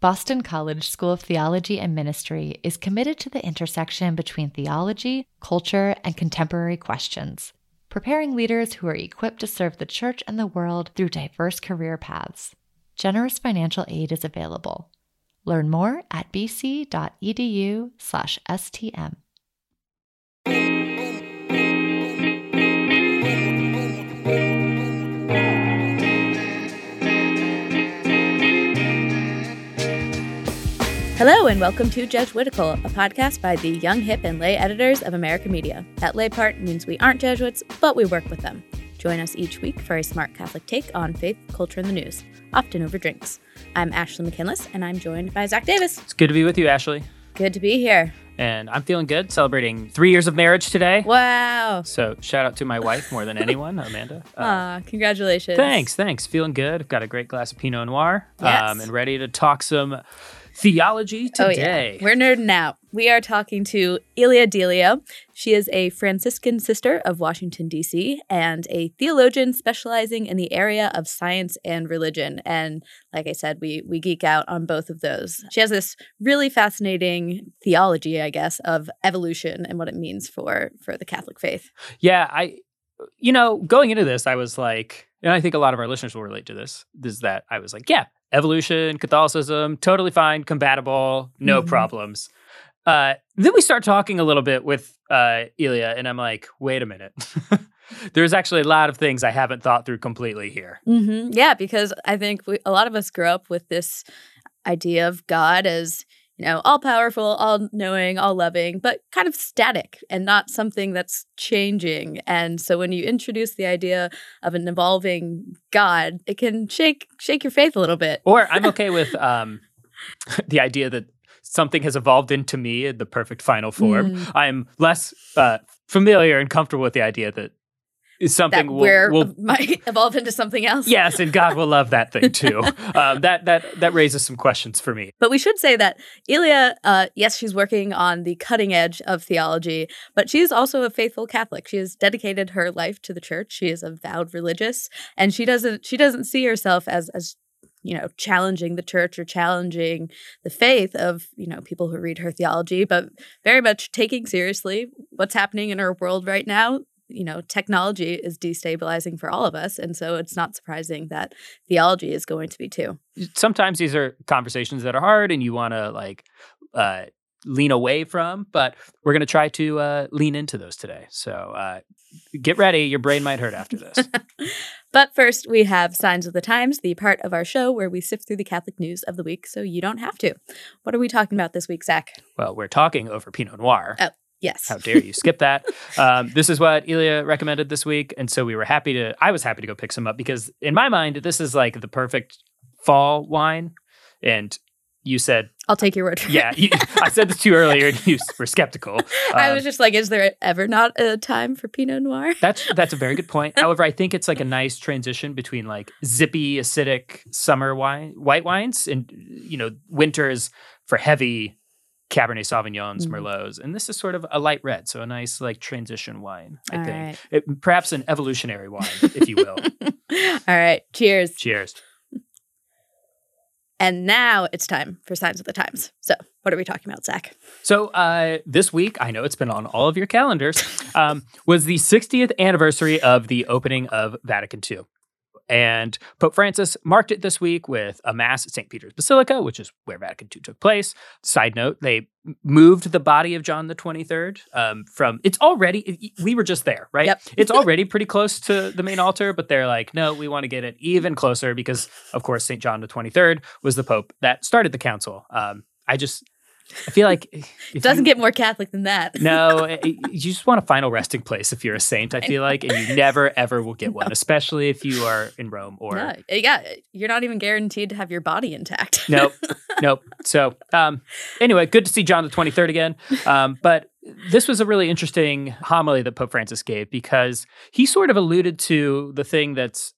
Boston College School of Theology and Ministry is committed to the intersection between theology, culture, and contemporary questions, preparing leaders who are equipped to serve the church and the world through diverse career paths. Generous financial aid is available. Learn more at bc.edu/stm. Hello, and welcome to Jesuitical, a podcast by the young, hip, and lay editors of America Media. That lay part means we aren't Jesuits, but we work with them. Join us each week for a smart Catholic take on faith, culture, and the news, often over drinks. I'm Ashley McKinless, and I'm joined by Zach Davis. It's good to be with you, Ashley. Good to be here. And I'm feeling good, celebrating three years of marriage today. Wow. So shout out to my wife more than anyone, Amanda. Uh, Aw, congratulations. Thanks, thanks. Feeling good. Got a great glass of Pinot Noir. Yes. Um, and ready to talk some theology Oh, today. yeah. We're nerding out. We are talking to Ilia Delio. She is a Franciscan sister of Washington, D.C., and a theologian specializing in the area of science and religion. And like I said, we, we geek out on both of those. She has this really fascinating theology, I guess, of evolution and what it means for, for the Catholic faith. Yeah, I, you know, going into this, I was like, and I think a lot of our listeners will relate to this, is that I was like, yeah, evolution, Catholicism, totally fine, compatible, no Mhm. problems. Uh, then we start talking a little bit with uh, Ilia, and I'm like, wait a minute. There's actually a lot of things I haven't thought through completely here. Mm-hmm. Yeah, because I think we, a lot of us grew up with this idea of God as, you know, all powerful, all knowing, all loving, but kind of static and not something that's changing. And so when you introduce the idea of an evolving God, it can shake shake your faith a little bit. Or I'm okay with um, the idea that something has evolved into me in the perfect final form. Mm. I'm less uh, familiar and comfortable with the idea that something that will, we're will might evolve into something else. Yes, and God will love that thing too. um, that that that raises some questions for me. But we should say that Ilia, uh, yes, she's working on the cutting edge of theology, but she is also a faithful Catholic. She has dedicated her life to the church. She is a vowed religious, and she doesn't she doesn't see herself as as you know challenging the church or challenging the faith of you know people who read her theology, but very much taking seriously what's happening in our world right now. You know, technology is destabilizing for all of us, and so it's not surprising that theology is going to be too. Sometimes these are conversations that are hard, and you want to like uh, lean away from. But we're going to try to uh, lean into those today. So uh, get ready. Your brain might hurt after this. But first, we have Signs of the Times, the part of our show where we sift through the Catholic news of the week so you don't have to. What are we talking about this week, Zach? well, we're talking over Pinot Noir. Oh. Yes. How dare you skip that? Um, this is what Ilia recommended this week, and so we were happy to. I was happy to go pick some up because, in my mind, this is like the perfect fall wine. And you said, I'll take your word for yeah, it. you, I said this to you earlier, and you were skeptical. I Um, was just like, is there ever not a time for Pinot Noir? That's that's a very good point. However, I think it's like a nice transition between like zippy, acidic summer wine, white wines, and you know, winters for heavy Cabernet Sauvignons, Mhm. Merlots, and this is sort of a light red, so a nice like transition wine. I All think right. It- perhaps an evolutionary wine, if you will. All right. Cheers. Cheers. And now it's time for Signs of the Times. So, what are we talking about, Zach? So uh, this week, I know it's been on all of your calendars, um, was the 60th anniversary of the opening of Vatican II. And Pope Francis marked it this week with a mass at St. Peter's Basilica, which is where Vatican II took place. Side note, they moved the body of John the 23rd um, from, it's already, we were just there, right? Yep. it's already pretty close to the main altar, but they're like, no, we want to get it even closer because, of course, St. John the 23rd was the Pope that started the council. Um, I just, I feel like It doesn't you- get more Catholic than that. no, it- it- you just want a final resting place if you're a saint. I feel like, and you never ever will get one, especially if you are in Rome or No, yeah, you're not even guaranteed to have your body intact. nope, nope. So, um, anyway, good to see John the Twenty Third again. Um, but this was a really interesting homily that Pope Francis gave because he sort of alluded to the thing that's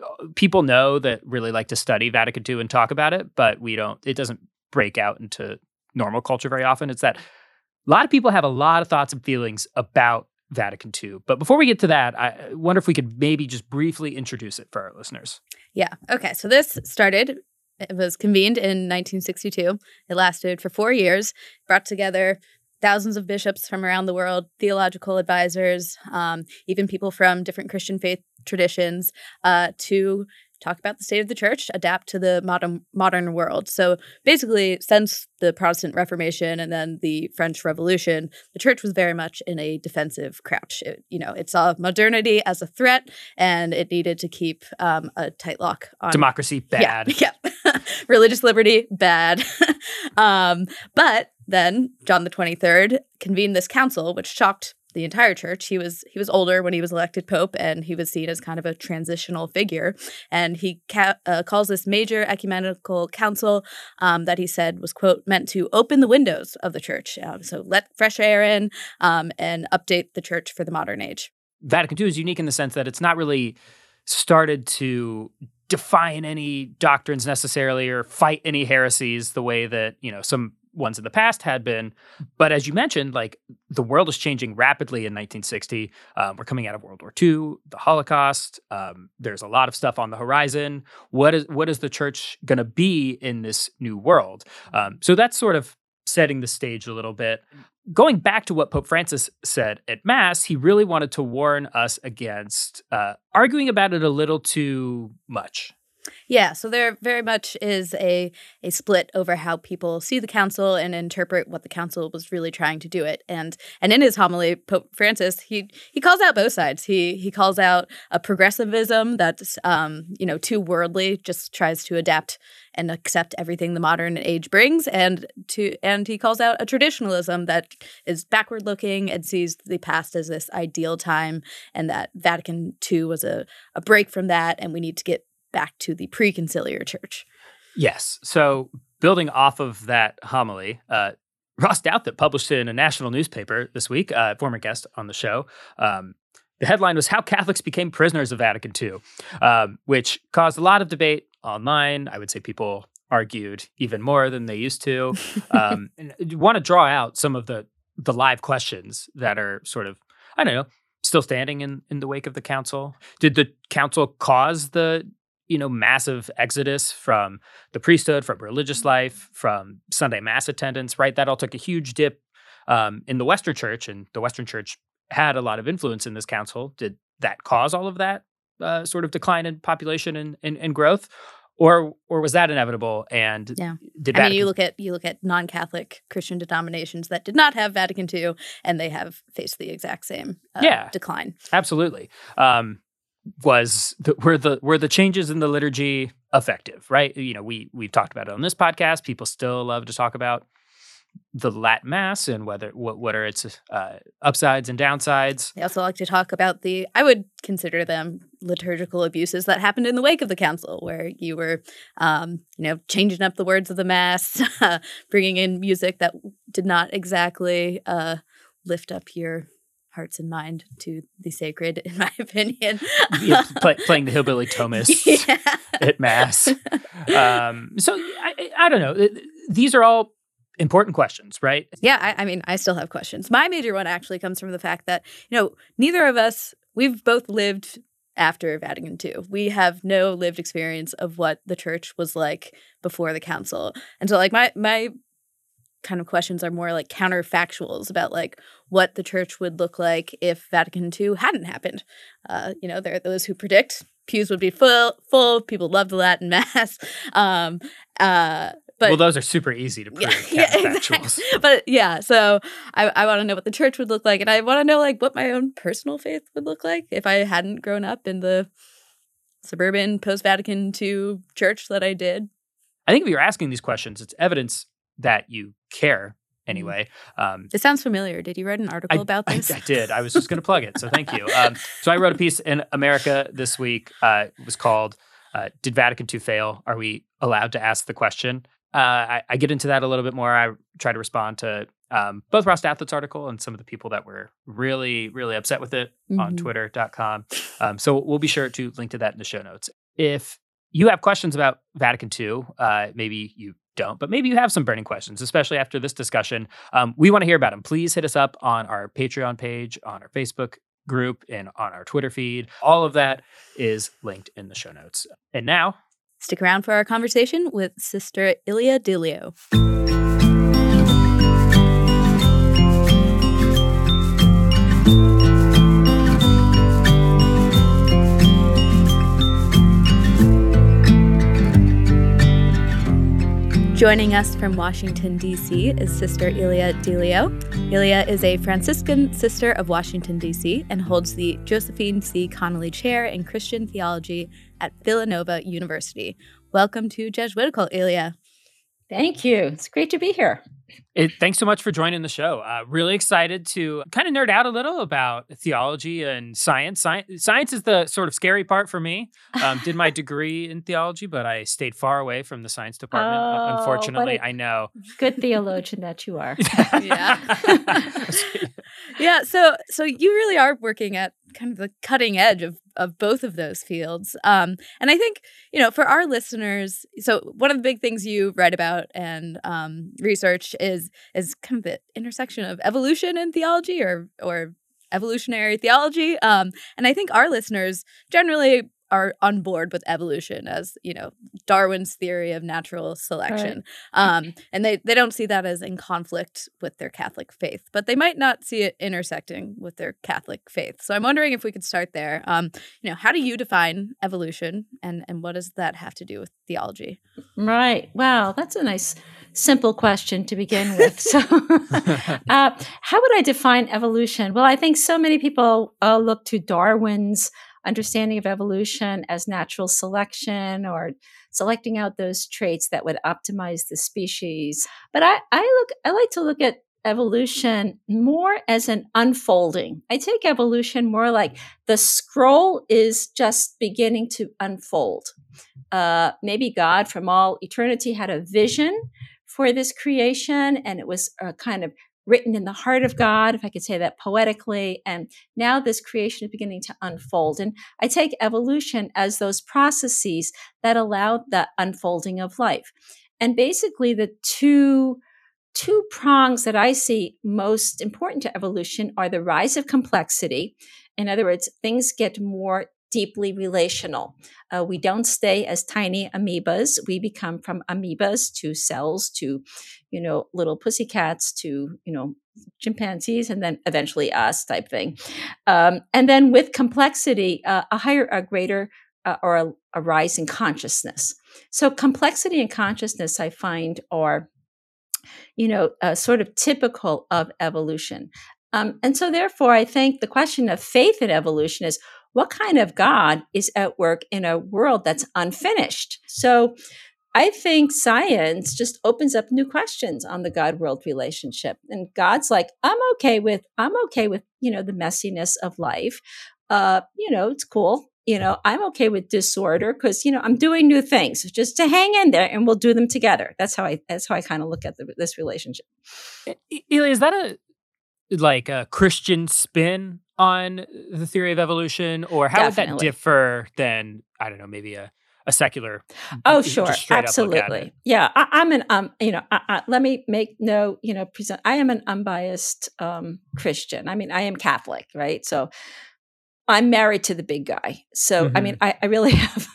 uh, people know that really like to study Vatican II and talk about it, but we don't. It doesn't break out into normal culture very often. It's that a lot of people have a lot of thoughts and feelings about Vatican II. But before we get to that, I wonder if we could maybe just briefly introduce it for our listeners. Yeah. Okay. So this started It was convened in 1962. It lasted for four years, brought together thousands of bishops from around the world, theological advisors, um, even people from different Christian faith traditions uh, to talk about the state of the church, adapt to the modern modern world. So basically, since the Protestant Reformation and then the French Revolution, the church was very much in a defensive crouch. It, you know, it saw modernity as a threat, and it needed to keep um, a tight lock on democracy. Bad. Yeah, yeah. religious liberty bad. um, but then John the Twenty Third convened this council, which shocked the entire church. He was he was older when he was elected pope, and he was seen as kind of a transitional figure. And he ca- uh, calls this major ecumenical council um, that he said was quote meant to open the windows of the church, um, so let fresh air in um, and update the church for the modern age. Vatican II is unique in the sense that it's not really started to define any doctrines necessarily or fight any heresies the way that you know some ones in the past had been. But as you mentioned, like the world is changing rapidly in 1960. Um, we're coming out of World War II, the Holocaust. Um, there's a lot of stuff on the horizon. What is what is the church going to be in this new world? Um, so that's sort of setting the stage a little bit. Going back to what Pope Francis said at Mass, he really wanted to warn us against uh, arguing about it a little too much. Yeah, so there very much is a a split over how people see the council and interpret what the council was really trying to do it. And and in his homily, Pope Francis he he calls out both sides. He he calls out a progressivism that's um, you know too worldly, just tries to adapt and accept everything the modern age brings, and to and he calls out a traditionalism that is backward looking and sees the past as this ideal time, and that Vatican II was a a break from that, and we need to get back to the pre-conciliar church. Yes. So building off of that homily, uh, Ross Douthat published it in a national newspaper this week, uh, former guest on the show. Um, the headline was How Catholics Became Prisoners of Vatican II, um, which caused a lot of debate online. I would say people argued even more than they used to. Um, and I want to draw out some of the the live questions that are sort of, I don't know, still standing in, in the wake of the council. Did the council cause the you know, massive exodus from the priesthood, from religious mm-hmm. life, from Sunday mass attendance, right? That all took a huge dip um, in the Western Church, and the Western Church had a lot of influence in this council. Did that cause all of that uh, sort of decline in population and, and, and, growth? Or, or was that inevitable? And yeah, did Vatican- I mean, you look at you look at non-Catholic Christian denominations that did not have Vatican II, and they have faced the exact same uh, yeah, decline. Absolutely. Um, was the, were the were the changes in the liturgy effective right you know we we've talked about it on this podcast people still love to talk about the Latin Mass and whether what what are its uh, upsides and downsides. They also like to talk about the I would consider them liturgical abuses that happened in the wake of the council, where you were, um, you know, changing up the words of the Mass, bringing in music that did not exactly uh, lift up your hearts and mind to the sacred, in my opinion. yeah, play, playing the Hillbilly Thomists yeah. at mass. Um, so I, I don't know. These are all important questions, right? Yeah, I, I, mean, I still have questions. My major one actually comes from the fact that you know neither of us we've both lived after Vatican II. We have no lived experience of what the church was like before the council. And so like my my kind of questions are more like counterfactuals about like what the church would look like if Vatican II hadn't happened. Uh, you know, there are those who predict pews would be full, full. People love the Latin Mass. Um, uh, but well, those are super easy to prove. Yeah, yeah exactly. But yeah, so I, I want to know what the church would look like, and I want to know like what my own personal faith would look like if I hadn't grown up in the suburban post Vatican II church that I did. I think if you're asking these questions, it's evidence that you care mm-hmm. anyway. Um, it sounds familiar. Did you write an article I, about this? I, I, did. I was just going to plug it. So thank you. Um, so I wrote a piece in America this week. Uh, it was called uh, Did Vatican II Fail? Are we allowed to ask the question? Uh, I, I, get into that a little bit more. I try to respond to um, both Ross Douthat's article and some of the people that were really, really upset with it mm-hmm. on twitter.com. Um, so we'll be sure to link to that in the show notes. If you have questions about Vatican II, uh, maybe you don't, but maybe you have some burning questions, especially after this discussion. Um, we want to hear about them. Please hit us up on our Patreon page, on our Facebook group, and on our Twitter feed. All of that is linked in the show notes. And now, Stick around for our conversation with Sister Ilia Delio. Joining us from Washington, D.C. is Sister Ilia Delio. Ilia is a Franciscan sister of Washington, D.C., and holds the Josephine C. Connelly Chair in Christian Theology at Villanova University. Welcome to Jesuitical, Ilia. Thank you. It's great to be here. It, thanks so much for joining the show. Uh, really excited to kind of nerd out a little about theology and science. Science, science is the sort of scary part for me. Um, did my degree in theology, but I stayed far away from the science department. Oh, unfortunately, I know. Good theologian that you are. yeah. yeah. So, so you really are working at kind of the cutting edge of of both of those fields. Um, and I think you know for our listeners, so one of the big things you write about and um, research is is kind of the intersection of evolution and theology, or or evolutionary theology. Um, and I think our listeners generally are on board with evolution as you know Darwin's theory of natural selection, right. um, and they they don't see that as in conflict with their Catholic faith, but they might not see it intersecting with their Catholic faith. So I'm wondering if we could start there. Um, you know, how do you define evolution, and and what does that have to do with theology? Right. Wow, that's a nice simple question to begin with. So, uh, how would I define evolution? Well, I think so many people uh, look to Darwin's understanding of evolution as natural selection or selecting out those traits that would optimize the species. But I, I look I like to look at evolution more as an unfolding. I take evolution more like the scroll is just beginning to unfold. Uh, maybe God from all eternity had a vision for this creation and it was a kind of written in the heart of God, if I could say that poetically. And now this creation is beginning to unfold. And I take evolution as those processes that allow the unfolding of life. And basically, the two two prongs that I see most important to evolution are the rise of complexity. In other words, things get more deeply relational. Uh, we don't stay as tiny amoebas. We become from amoebas to cells to, you know, little pussycats to, you know, chimpanzees and then eventually us type thing. Um, and then with complexity, uh, a higher, a greater, uh, or a, a rise in consciousness. So complexity and consciousness, I find, are you know, uh, sort of typical of evolution. Um, and so, therefore, I think the question of faith in evolution is what kind of God is at work in a world that's unfinished? So I think science just opens up new questions on the God world relationship. And God's like, I'm okay with, I'm okay with, you know, the messiness of life. Uh, you know, it's cool. You know, I'm okay with disorder because, you know, I'm doing new things just to hang in there and we'll do them together. That's how I, that's how I kind of look at the, this relationship. Eli, is that a, like a Christian spin on the theory of evolution, or how Definitely. would that differ than I don't know, maybe a a secular? Oh, sure, absolutely, yeah. I, am an um, you know, I, I, let me make no, you know, present. I am an unbiased um Christian. I mean, I am Catholic, right? So. I'm married to the big guy. So, mm-hmm. I mean, I, I really have,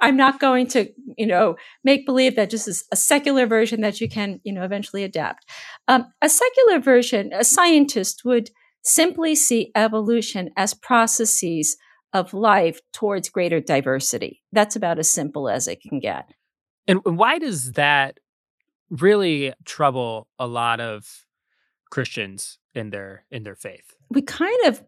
I'm not going to, you know, make believe that just is a secular version that you can, you know, eventually adapt. Um, a secular version, a scientist would simply see evolution as processes of life towards greater diversity. That's about as simple as it can get. And why does that really trouble a lot of Christians in their in their faith? We kind of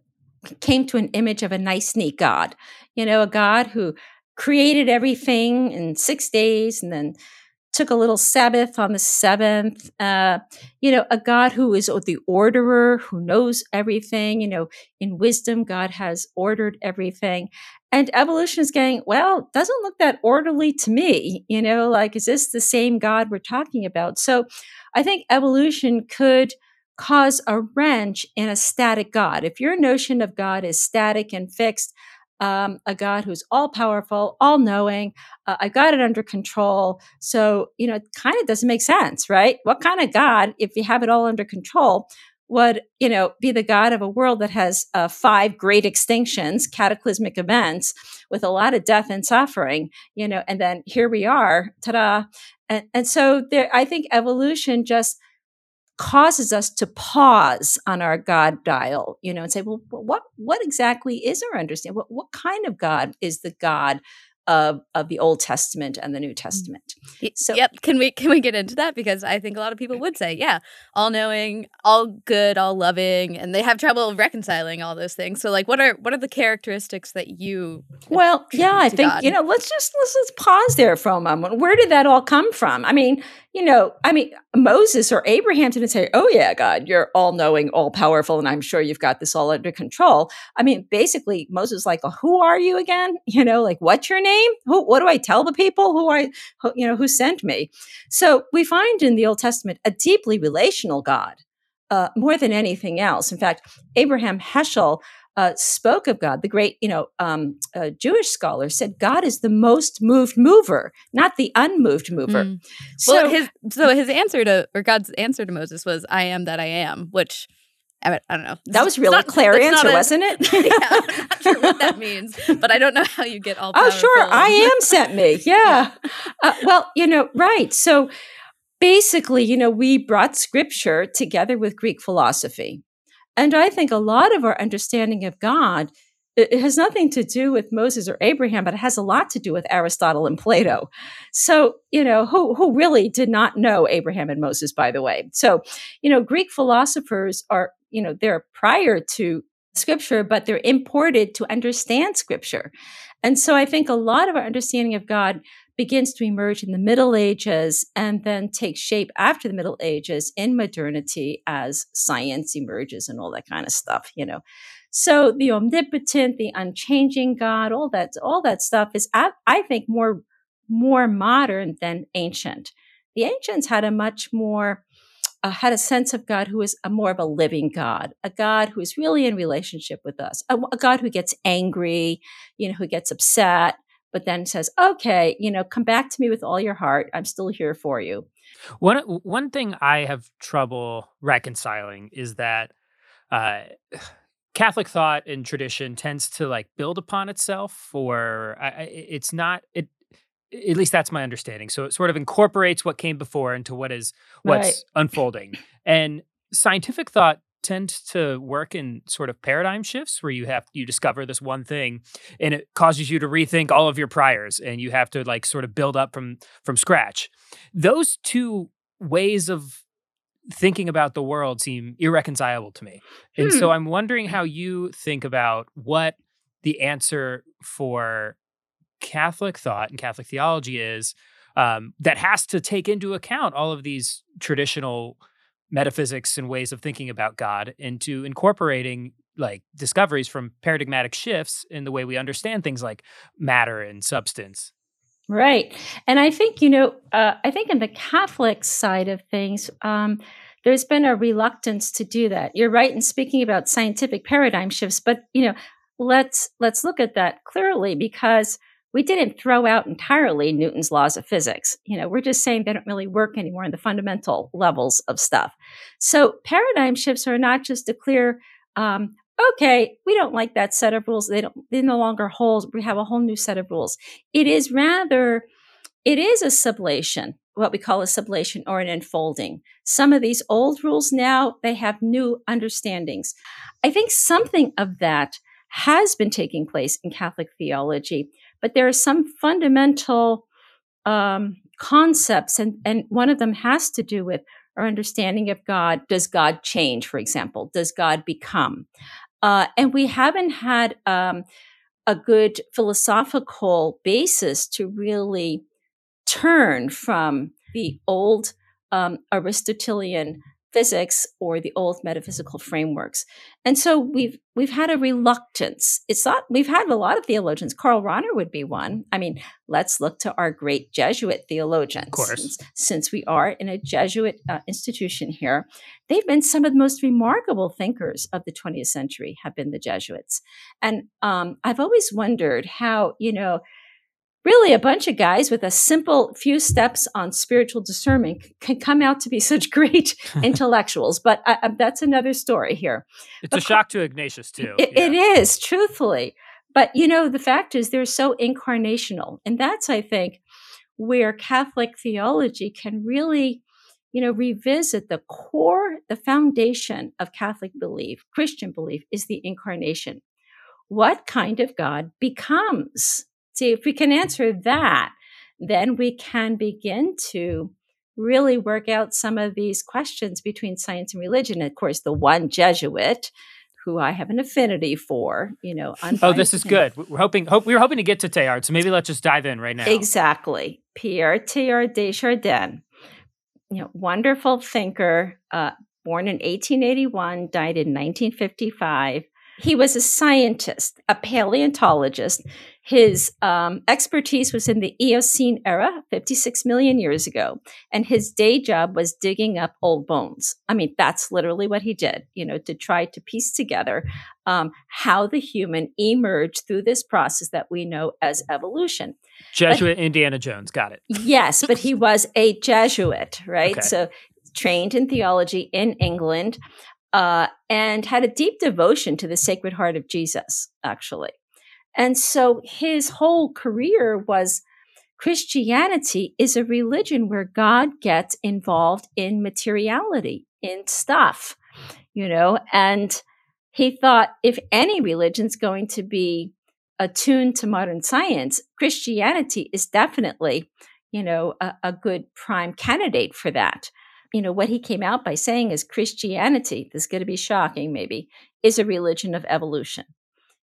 came to an image of a nice neat God. You know, a God who created everything in 6 days and then took a little Sabbath on the seventh. Uh, you know, a God who is the orderer, who knows everything. You know, in wisdom, God has ordered everything. And evolution is going, well, doesn't look that orderly to me. You know, like, is this the same God we're talking about? So I think evolution could cause a wrench in a static God. If your notion of God is static and fixed, um, a God who's all powerful, all knowing. Uh, I got it under control. So, you know, it kind of doesn't make sense, right? What kind of God, if you have it all under control, would, you know, be the God of a world that has uh, five great extinctions, cataclysmic events with a lot of death and suffering, you know, and then here we are, ta-da. And, and so there, I think evolution just causes us to pause on our God dial, you know, and say, well, what, what exactly is our understanding? What, what kind of God is the God of of the Old Testament and the New mm. Testament. So Yep, can we can we get into that because I think a lot of people would say, yeah, all knowing, all good, all loving, and they have trouble reconciling all those things. So like what are what are the characteristics that you Well, yeah, I think, God? you know, let's just let's just pause there for a moment. Where did that all come from? I mean, you know, I mean, Moses or Abraham didn't say, Oh, yeah, God, you're all knowing, all powerful, and I'm sure you've got this all under control. I mean, basically, Moses, like, well, Who are you again? You know, like, what's your name? Who, what do I tell the people who I, who, you know, who sent me? So we find in the Old Testament a deeply relational God. Uh, more than anything else. In fact, Abraham Heschel uh, spoke of God, the great, you know, um, uh, Jewish scholar said God is the most moved mover, not the unmoved mover. Mm. So well, his so his answer to or God's answer to Moses was, "I am that I am," which I, don't know. That was really a clear answer, a, wasn't it? yeah, I'm not sure what that means, but I don't know how you get all. Oh, sure, I am sent me. Yeah. Uh, well, you know, right. So basically, you know, we brought scripture together with Greek philosophy. And I think a lot of our understanding of God it has nothing to do with Moses or Abraham, but it has a lot to do with Aristotle and Plato. So, you know, who, who really did not know Abraham and Moses, by the way. So, you know, Greek philosophers are, you know, they're prior to scripture, but they're imported to understand scripture. And so I think a lot of our understanding of God begins to emerge in the Middle Ages and then takes shape after the Middle Ages in modernity as science emerges and all that kind of stuff, you know. So the omnipotent, the unchanging God, all that, all that stuff is, I think, more, more modern than ancient. The ancients had a much more, uh, had a sense of God who is a more of a living God, a God who is really in relationship with us, a, a God who gets angry, you know, who gets upset, but then says, okay, you know, come back to me with all your heart. I'm still here for you. One one thing I have trouble reconciling is that uh, Catholic thought and tradition tends to like build upon itself, or I, it's not it. At least that's my understanding. So it sort of incorporates what came before into what is what's right. unfolding. And scientific thought tend to work in sort of paradigm shifts where you have you discover this one thing and it causes you to rethink all of your priors and you have to like sort of build up from from scratch those two ways of thinking about the world seem irreconcilable to me and hmm. so i'm wondering how you think about what the answer for catholic thought and catholic theology is um, that has to take into account all of these traditional metaphysics and ways of thinking about God into incorporating like discoveries from paradigmatic shifts in the way we understand things like matter and substance. Right. And I think, you know, uh, I think in the Catholic side of things, um, there's been a reluctance to do that. You're right in speaking about scientific paradigm shifts, but, you know, let's let's look at that clearly because we didn't throw out entirely Newton's laws of physics. You know, we're just saying they don't really work anymore in the fundamental levels of stuff. So paradigm shifts are not just a clear, um, okay, we don't like that set of rules. They don't, they no longer hold. We have a whole new set of rules. It is rather, it is a sublation, what we call a sublation or an unfolding. Some of these old rules now, they have new understandings. I think something of that has been taking place in Catholic theology but there are some fundamental um, concepts, and, and one of them has to do with our understanding of God. Does God change, for example? Does God become? Uh, and we haven't had um, a good philosophical basis to really turn from the old um, Aristotelian physics or the old metaphysical frameworks. And so we've we've had a reluctance. It's not we've had a lot of theologians. Karl Rahner would be one. I mean, let's look to our great Jesuit theologians. Of course. Since, since we are in a Jesuit uh, institution here, they've been some of the most remarkable thinkers of the 20th century have been the Jesuits. And um, I've always wondered how, you know, really a bunch of guys with a simple few steps on spiritual discernment can come out to be such great intellectuals. But uh, that's another story here. It's but a shock to Ignatius, too. It, yeah. it is, truthfully. But, you know, the fact is they're so incarnational. And that's, I think, where Catholic theology can really, you know, revisit the core, the foundation of Catholic belief, Christian belief is the incarnation. What kind of God becomes? See, if we can answer that, then we can begin to really work out some of these questions between science and religion. Of course, the one Jesuit who I have an affinity for, you know. Oh, this is good. We're hoping hope we were hoping to get to Teilhard, so maybe let's just dive in right now. Exactly. Pierre Teilhard de Chardin, you know, wonderful thinker, uh, born in 1881, died in 1955. He was a scientist, a paleontologist. His um, expertise was in the Eocene era, 56 million years ago, and his day job was digging up old bones. I mean, that's literally what he did, you know, to try to piece together um, how the human emerged through this process that we know as evolution. Jesuit but, Indiana Jones, got it. Yes, but he was a Jesuit, right? Okay. So trained in theology in England uh, and had a deep devotion to the Sacred Heart of Jesus, actually. And so his whole career was Christianity is a religion where God gets involved in materiality, in stuff, you know, and he thought if any religion's going to be attuned to modern science, Christianity is definitely, you know, a, a good prime candidate for that you know, what he came out by saying is Christianity, this is going to be shocking maybe, is a religion of evolution.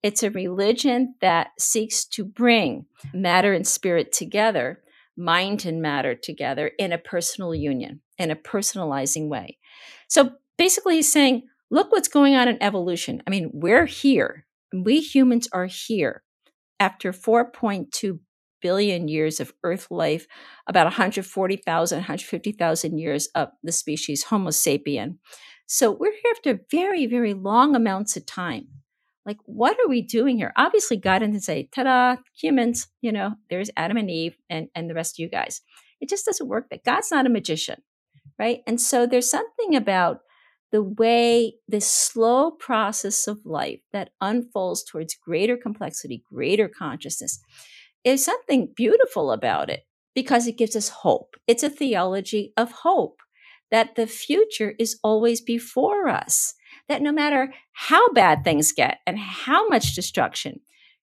It's a religion that seeks to bring matter and spirit together, mind and matter together in a personal union, in a personalizing way. So basically, he's saying, look what's going on in evolution. I mean, we're here. We humans are here after 4.2 billion years of Earth life, about 140,000, 150,000 years of the species Homo sapien. So we're here after very, very long amounts of time. Like, what are we doing here? Obviously, God didn't say, ta da, humans, you know, there's Adam and Eve and, and the rest of you guys. It just doesn't work that God's not a magician, right? And so there's something about the way this slow process of life that unfolds towards greater complexity, greater consciousness is something beautiful about it because it gives us hope. It's a theology of hope that the future is always before us, that no matter how bad things get and how much destruction,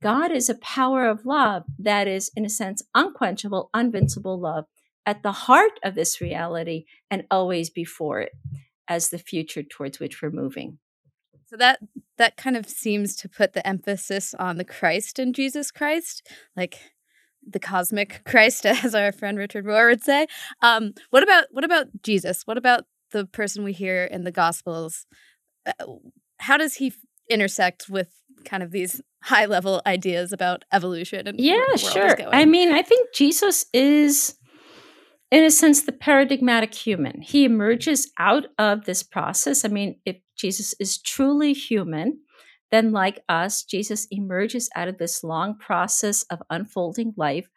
God is a power of love that is, in a sense, unquenchable, invincible love at the heart of this reality and always before it as the future towards which we're moving. So that that kind of seems to put the emphasis on the Christ in Jesus Christ, like the cosmic Christ, as our friend Richard Rohr would say. Um, what about what about Jesus? What about the person we hear in the Gospels? Uh, how does he intersect with kind of these high level ideas about evolution and yeah, sure. I mean, I think Jesus is in a sense, the paradigmatic human. He emerges out of this process. I mean, if Jesus is truly human, then, like us, Jesus emerges out of this long process of unfolding life.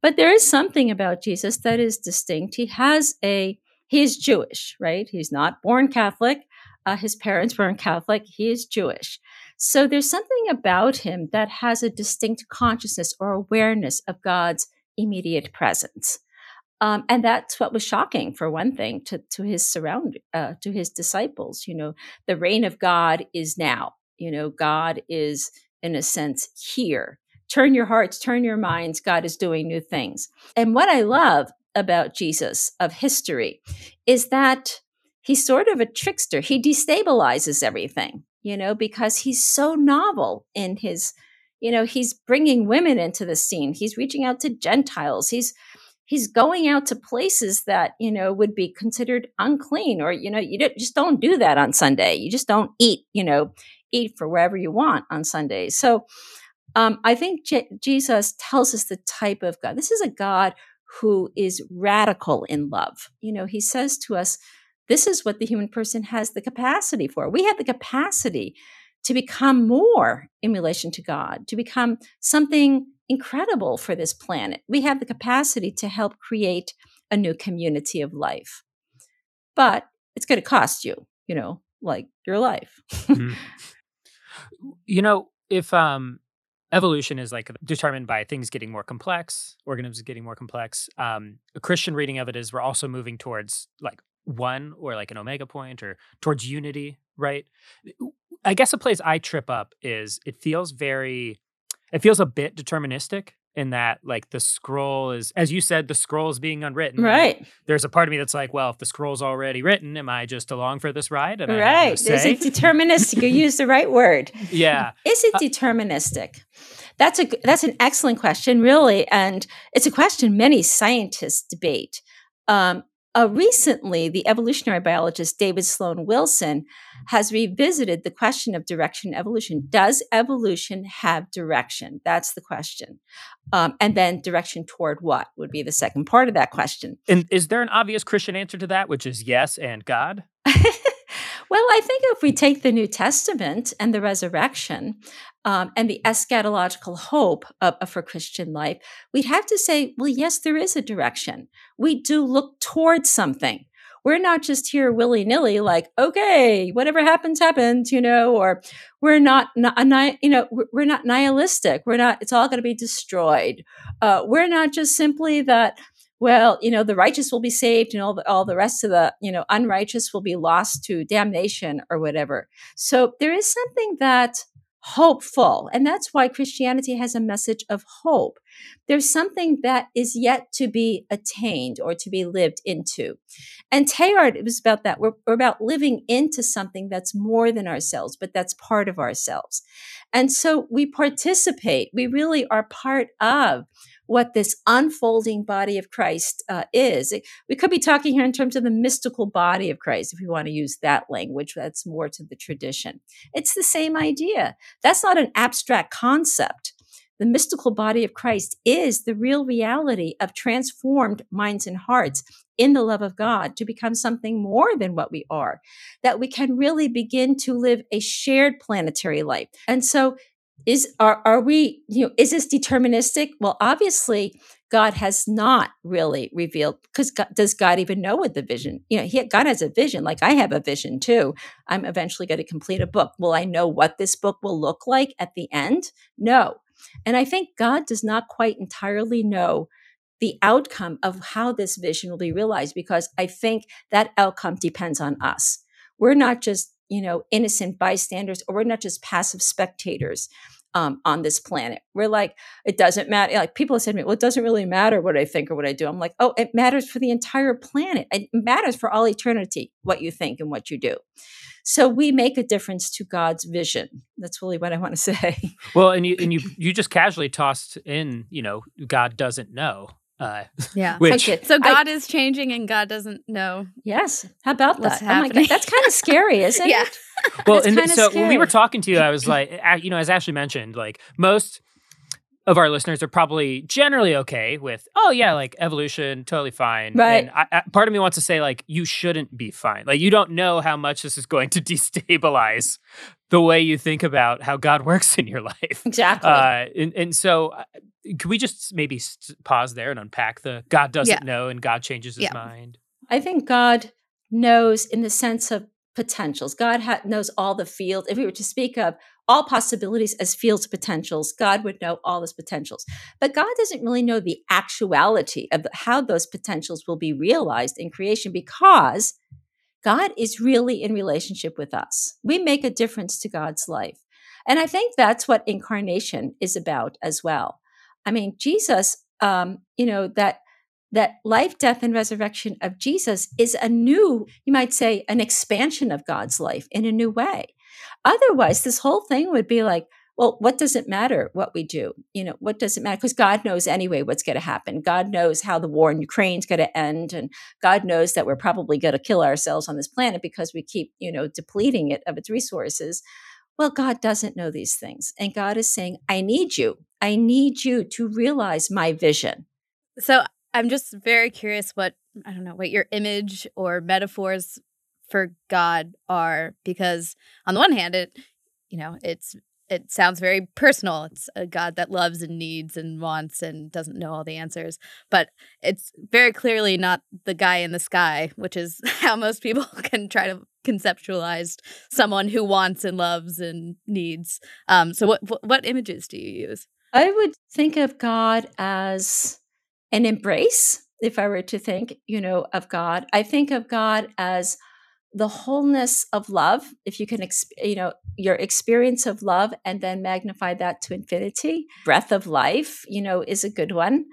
But there is something about Jesus that is distinct. He has a, he is Jewish, right? He's not born Catholic. Uh, his parents weren't Catholic. He is Jewish. So there's something about him that has a distinct consciousness or awareness of God's immediate presence. Um, and that's what was shocking, for one thing, to, to his surround, uh, to his disciples. You know, the reign of God is now. You know, God is, in a sense, here. Turn your hearts, turn your minds. God is doing new things. And what I love about Jesus of history is that he's sort of a trickster. He destabilizes everything, you know, because he's so novel in his, you know, he's bringing women into the scene. He's reaching out to Gentiles. He's he's going out to places that you know would be considered unclean or you know you just don't do that on sunday you just don't eat you know eat for wherever you want on sundays so um, i think J- jesus tells us the type of god this is a god who is radical in love you know he says to us this is what the human person has the capacity for we have the capacity to become more in relation to god to become something incredible for this planet. We have the capacity to help create a new community of life. But it's going to cost you, you know, like your life. mm-hmm. You know, if um evolution is like determined by things getting more complex, organisms getting more complex. Um, a Christian reading of it is we're also moving towards like one or like an omega point or towards unity, right? I guess a place I trip up is it feels very, it feels a bit deterministic in that like the scroll is as you said the scroll is being unwritten right. there's a part of me that's like well if the scroll's already written am i just along for this ride and right. Is it deterministic? You use the right word. Yeah. Is it uh deterministic? That's a that's an excellent question really and it's a question many scientists debate. Um, uh, recently, the evolutionary biologist David Sloan Wilson has revisited the question of direction evolution. Does evolution have direction? That's the question. Um, and then direction toward what would be the second part of that question. And is there an obvious Christian answer to that, which is yes and God? Well, I think if we take the New Testament and the resurrection um, and the eschatological hope of, of, for Christian life, we'd have to say, well, yes, there is a direction. We do look towards something. We're not just here willy nilly, like, okay, whatever happens, happens, you know, or we're not, you know, we're not nihilistic. We're not, it's all going to be destroyed. Uh, we're not just simply that, well, you know, the righteous will be saved and all the, all the rest of the, you know, unrighteous will be lost to damnation or whatever. So there is something that hopeful. And that's why Christianity has a message of hope. There's something that is yet to be attained or to be lived into. And Teilhard, it was about that. We're, we're about living into something that's more than ourselves, but that's part of ourselves. And so we participate. We really are part of what this unfolding body of Christ uh, is. We could be talking here in terms of the mystical body of Christ, if we want to use that language. That's more to the tradition. It's the same idea. That's not an abstract concept. The mystical body of Christ is the real reality of transformed minds and hearts in the love of God to become something more than what we are, that we can really begin to live a shared planetary life. And so is are are we you know is this deterministic? Well obviously god has not really revealed because does god even know what the vision you know he, god has a vision. Like i have a vision too. I'm eventually going to complete a book. Will i know what this book will look like at the end? No. And i think god does not quite entirely know the outcome of how this vision will be realized because i think that outcome depends on us. We're not just you know, innocent bystanders, or we're not just passive spectators um, on this planet. We're like, it doesn't matter. Like people have said to me, well, it doesn't really matter what I think or what I do. I'm like, oh, it matters for the entire planet. It matters for all eternity what you think and what you do. So we make a difference to God's vision. That's really what I want to say. Well, and you and you you just casually tossed in, you know, God doesn't know. Uh, yeah. Which, so God I, is changing and God doesn't know. Yes. How about that? Happening. Oh my God. That's kind of scary, isn't yeah. it? Well, and so scary. when we were talking to you, I was like, you know, as Ashley mentioned, like most of our listeners are probably generally okay with, oh yeah, like evolution, totally fine. Right. And I, I, part of me wants to say like you shouldn't be fine. Like you don't know how much this is going to destabilize the way you think about how God works in your life. Exactly. Uh, and, and so uh, can we just maybe pause there and unpack the God doesn't yeah. know and God changes his yeah. mind? I think God knows in the sense of potentials. God ha- knows all the fields. If we were to speak of all possibilities as fields of potentials, God would know all those potentials. But God doesn't really know the actuality of how those potentials will be realized in creation because God is really in relationship with us. We make a difference to God's life. And I think that's what incarnation is about as well. I mean, Jesus, um, you know, that that life, death, and resurrection of Jesus is a new, you might say, an expansion of God's life in a new way. Otherwise, this whole thing would be like, well, what does it matter what we do? You know, what does it matter? Because God knows anyway what's going to happen. God knows how the war in Ukraine is going to end. And God knows that we're probably going to kill ourselves on this planet because we keep, you know, depleting it of its resources. Well, God doesn't know these things. And God is saying, I need you. I need you to realize my vision. So I'm just very curious what I don't know what your image or metaphors for God are because on the one hand it you know it's it sounds very personal. It's a God that loves and needs and wants and doesn't know all the answers. But it's very clearly not the guy in the sky, which is how most people can try to conceptualize someone who wants and loves and needs. Um, so, what, what what images do you use? I would think of God as an embrace. If I were to think, you know, of God, I think of God as the wholeness of love if you can you know your experience of love and then magnify that to infinity. Breath of life you know is a good one.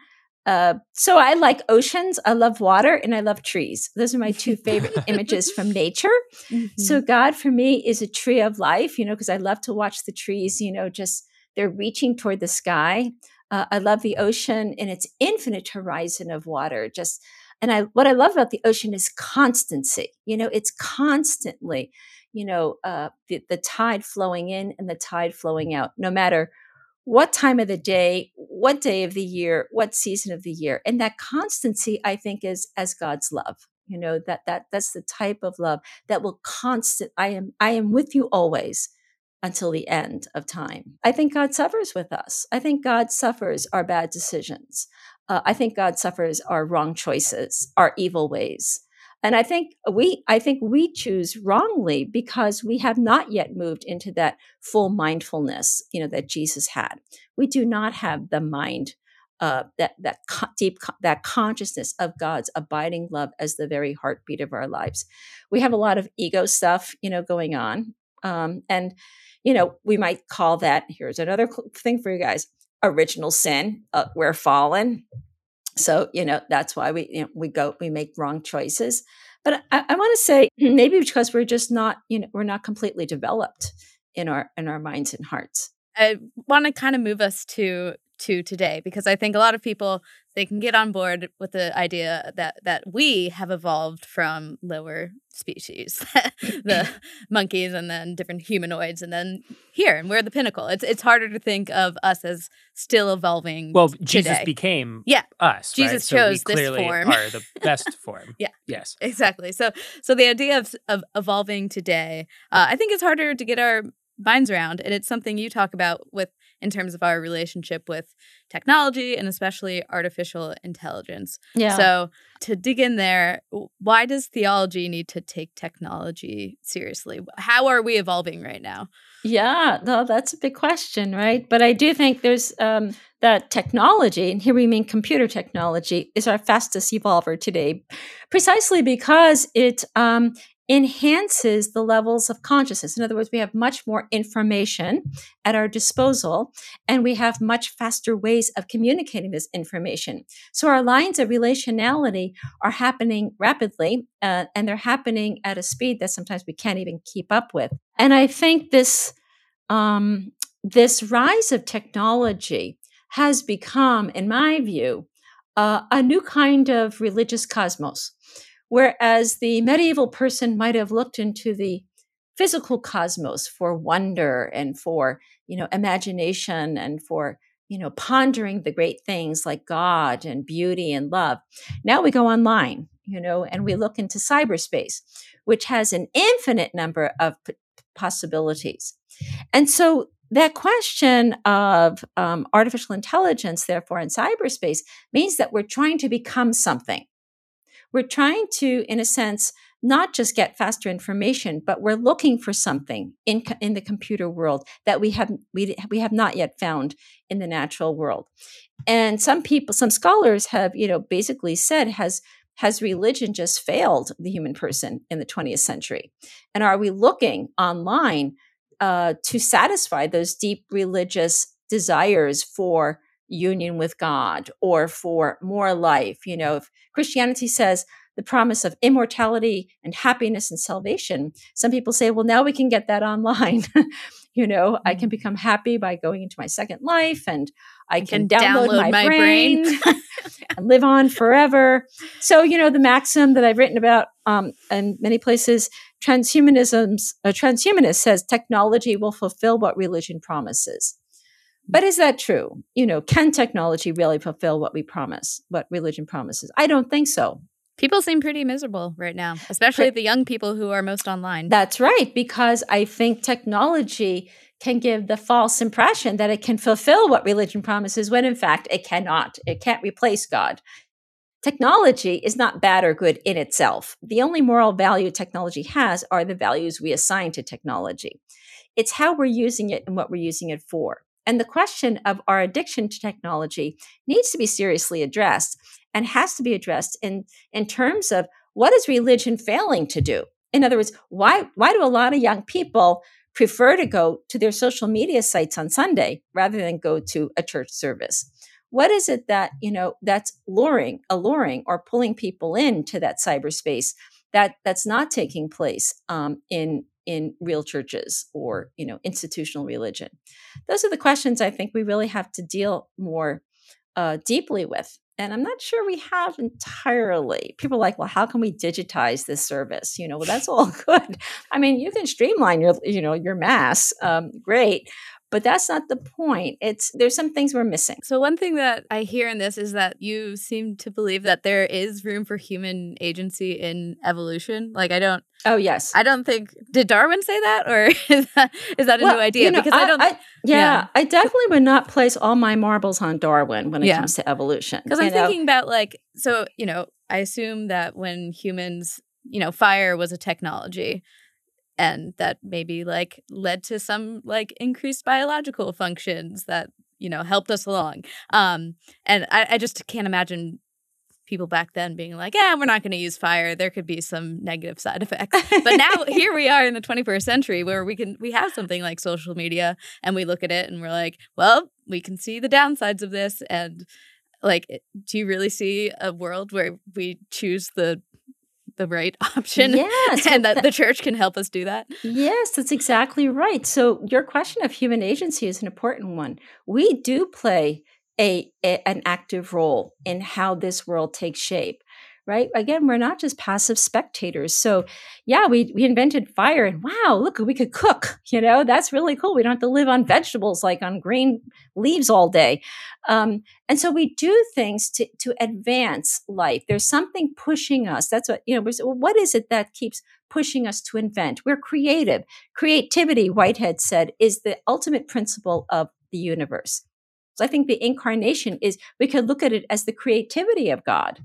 Uh, so i like oceans i love water and i love trees. Those are my two favorite images from nature. Mm-hmm. so god for me is a tree of life you know because i love to watch the trees you know just they're reaching toward the sky. Uh, i love the ocean and its infinite horizon of water just and I, what I love about the ocean is constancy. You know, it's constantly, you know, uh, the, the tide flowing in and the tide flowing out, no matter what time of the day, what day of the year, what season of the year. And that constancy, I think, is as God's love. You know, that that that's the type of love that will constant. I am I am with you always until the end of time. I think God suffers with us. I think God suffers our bad decisions uh, I think God suffers our wrong choices, our evil ways. And I think we I think we choose wrongly because we have not yet moved into that full mindfulness, you know, that Jesus had. We do not have the mind uh, that that co- deep co- that consciousness of God's abiding love as the very heartbeat of our lives. We have a lot of ego stuff, you know, going on, um, and you know, we might call that. Here's another thing for you guys: original sin. Uh, we're fallen. So, you know, that's why we, you know, we go, we make wrong choices. But I, I want to say maybe because we're just not, you know, we're not completely developed in our, in our minds and hearts. I want to kind of move us to to today because I think a lot of people they can get on board with the idea that that we have evolved from lower species, the monkeys and then different humanoids and then here and we're the pinnacle. It's it's harder to think of us as still evolving. Well, today. Jesus became yeah. us. Jesus right? chose so we this form. are the best form. yeah. Yes. Exactly. So so the idea of of evolving today, uh, I think it's harder to get our minds around and it's something you talk about with in terms of our relationship with technology and especially artificial intelligence. Yeah. So, to dig in there, why does theology need to take technology seriously? How are we evolving right now? Yeah, no, that's a big question, right? But I do think there's um, that technology, and here we mean computer technology, is our fastest evolver today, precisely because it um, enhances the levels of consciousness. In other words, we have much more information at our disposal and we have much faster ways of communicating this information. So our lines of relationality are happening rapidly uh, and they're happening at a speed that sometimes we can't even keep up with. And I think this um, this rise of technology has become, in my view, uh, a new kind of religious cosmos Whereas the medieval person might have looked into the physical cosmos for wonder and for, you know, imagination and for, you know, pondering the great things like God and beauty and love. Now we go online, you know, and we look into cyberspace, which has an infinite number of p- possibilities. And so that question of um, artificial intelligence, therefore, in cyberspace means that we're trying to become something we're trying to, in a sense, not just get faster information, but we're looking for something in, in the computer world that we have we, we have not yet found in the natural world. And some people, some scholars have, you know, basically said has has religion just failed the human person in the 20th century? And are we looking online uh, to satisfy those deep religious desires for union with God or for more life. You know, if Christianity says the promise of immortality and happiness and salvation, some people say, well, now we can get that online. you know, I can mm. become happy by going into my second life and I, can, can, download, download my, my, brain, brain. and live on forever. So, you know, the maxim that I've written about um, in many places, transhumanism's, a transhumanist says technology will fulfill what religion promises. But is that true? You know, can technology really fulfill what we promise, what religion promises? I don't think so. People seem pretty miserable right now, especially the young people who are most online. That's right, because I think technology can give the false impression that it can fulfill what religion promises when in fact it cannot. It can't replace God. Technology is not bad or good in itself. The only moral value technology has are the values we assign to technology. It's how we're using it and what we're using it for. And the question of our addiction to technology needs to be seriously addressed and has to be addressed in, in terms of what is religion failing to do? In other words, why, why do a lot of young people prefer to go to their social media sites on Sunday rather than go to a church service? what is it that you know that's luring alluring or pulling people into that cyberspace that that's not taking place um, in in real churches or you know institutional religion. Those are the questions i think we really have to deal more uh, deeply with and i'm not sure we have entirely. People are like well how can we digitize this service? You know well that's all good. I mean you can streamline your you know your mass um, great but that's not the point. It's there's some things we're missing. So one thing that i hear in this is that you seem to believe that there is room for human agency in evolution. Like i don't oh yes. I don't think did darwin say that? Or is that, is that a well, new idea? you know, because I, I don't I, yeah, yeah, i definitely would not place all my marbles on darwin when it yeah. comes to evolution because i'm know? thinking about like so you know i assume that when humans you know fire was a technology and that maybe like led to some like increased biological functions that you know helped us along. Um and i, I just can't imagine people back then being like yeah we're not going to use fire. There could be some negative side effects. But now here we are in the 21st century where we can we have something like social media and we look at it and we're like well we can see the downsides of this. And like do you really see a world where we choose the the right option. Yes. and that the church can help us do that. Yes, that's exactly right. So your question of human agency is an important one. We do play a, a an active role in how this world takes shape right? Again, we're not just passive spectators. So, yeah, we we invented fire, and wow, look, we could cook. You know, that's really cool. We don't have to live on vegetables like on green leaves all day. Um, and so we do things to to advance life. There's something pushing us. That's what you know. What is it that keeps pushing us to invent? We're creative. Creativity, Whitehead said, is the ultimate principle of the universe. So I think the incarnation is, we could look at it as the creativity of God.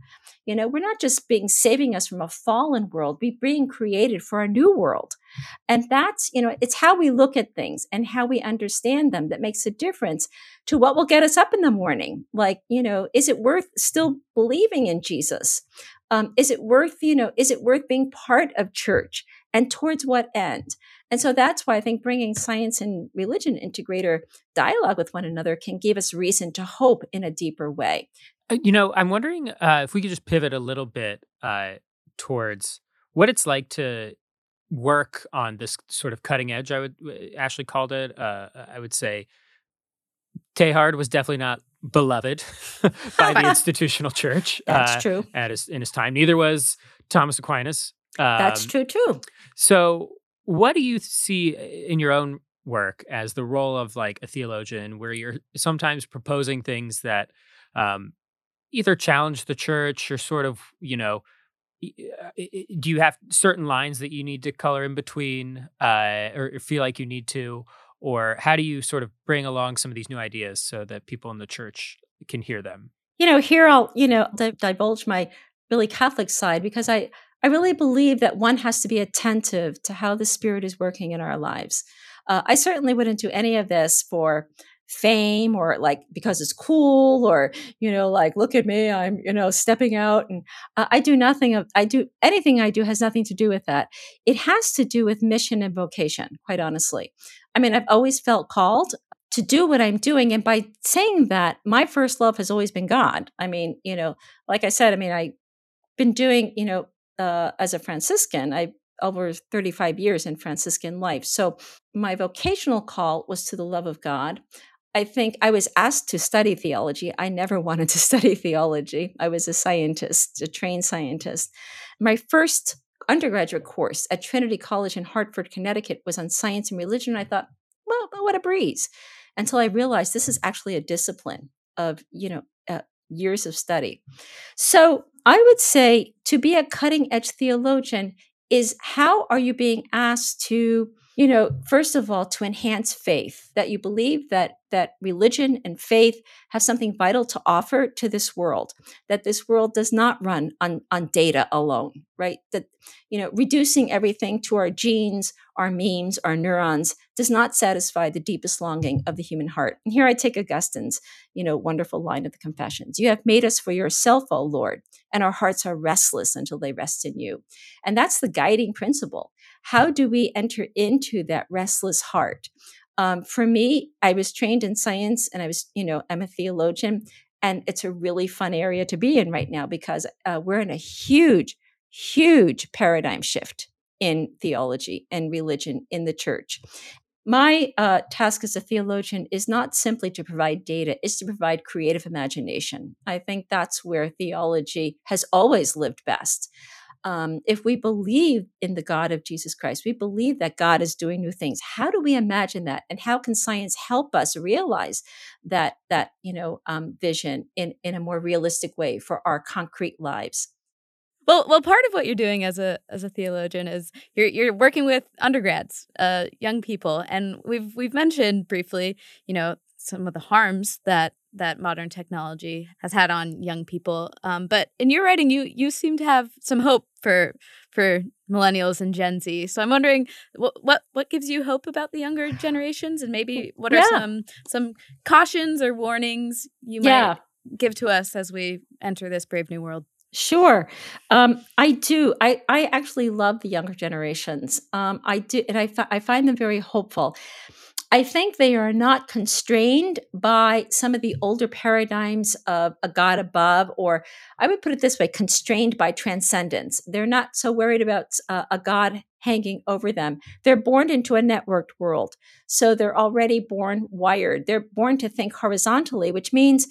You know, we're not just being saving us from a fallen world, we're being created for a new world. And that's, you know, it's how we look at things and how we understand them that makes a difference to what will get us up in the morning. Like, you know, is it worth still believing in Jesus? Um, is it worth, you know, is it worth being part of church? And towards what end? And so that's why I think bringing science and religion into greater dialogue with one another can give us reason to hope in a deeper way. Uh, you know, I'm wondering uh, if we could just pivot a little bit uh, towards what it's like to work on this sort of cutting edge. I would uh, Ashley called it. Uh, I would say Teilhard was definitely not beloved by the institutional church. That's uh, true. At his in his time, neither was Thomas Aquinas. Um, That's true too. So, what do you see in your own work as the role of like a theologian, where you're sometimes proposing things that um, either challenge the church or sort of, you know, uh, do you have certain lines that you need to color in between, uh, or feel like you need to, or how do you sort of bring along some of these new ideas so that people in the church can hear them? You know, here I'll you know divulge my really Catholic side because I I really believe that one has to be attentive to how the Spirit is working in our lives. Uh, I certainly wouldn't do any of this for fame or like because it's cool or you know like look at me i'm you know stepping out and uh, i do nothing of i do anything i do has nothing to do with that. It has to do with mission and vocation quite honestly. I mean i've always felt called to do what i'm doing and by saying that my first love has always been god. I mean you know like i said i mean i've been doing you know uh, as a Franciscan. I over 35 years in Franciscan life. So my vocational call was to the love of God. I think I was asked to study theology. I never wanted to study theology. I was a scientist, a trained scientist. My first undergraduate course at Trinity College in Hartford, Connecticut was on science and religion. I thought, well, what a breeze. Until I realized this is actually a discipline of, you know, uh, years of study. So I would say to be a cutting edge theologian is how are you being asked to you know first of all to enhance faith that you believe that that religion and faith have something vital to offer to this world that this world does not run on on data alone right? That you know reducing everything to our genes our memes our neurons does not satisfy the deepest longing of the human heart and here i take augustine's you know wonderful line of the confessions you have made us for yourself o lord and our hearts are restless until they rest in you and that's the guiding principle how do we enter into that restless heart um, for me, I was trained in science and I was, you know, I'm a theologian. And it's a really fun area to be in right now because uh, we're in a huge, huge paradigm shift in theology and religion in the church. My uh, task as a theologian is not simply to provide data, it's to provide creative imagination. I think that's where theology has always lived best um, if we believe in the God of Jesus Christ, we believe that God is doing new things. How do we imagine that, and how can science help us realize that that you know um, vision in in a more realistic way for our concrete lives? Well, well, part of what you're doing as a as a theologian is you're you're working with undergrads, uh, young people, and we've we've mentioned briefly, you know, some of the harms that that modern technology has had on young people. Um, but in your writing, you you seem to have some hope for for millennials and Gen Z. So I'm wondering what what what gives you hope about the younger generations, and maybe what are yeah. some some cautions or warnings you might yeah. give to us as we enter this brave new world. Sure. Um, I do. I, I actually love the younger generations. Um, I do, and I, fi- I find them very hopeful. I think they are not constrained by some of the older paradigms of a God above, or I would put it this way constrained by transcendence. They're not so worried about uh, a God hanging over them. They're born into a networked world. So they're already born wired. They're born to think horizontally, which means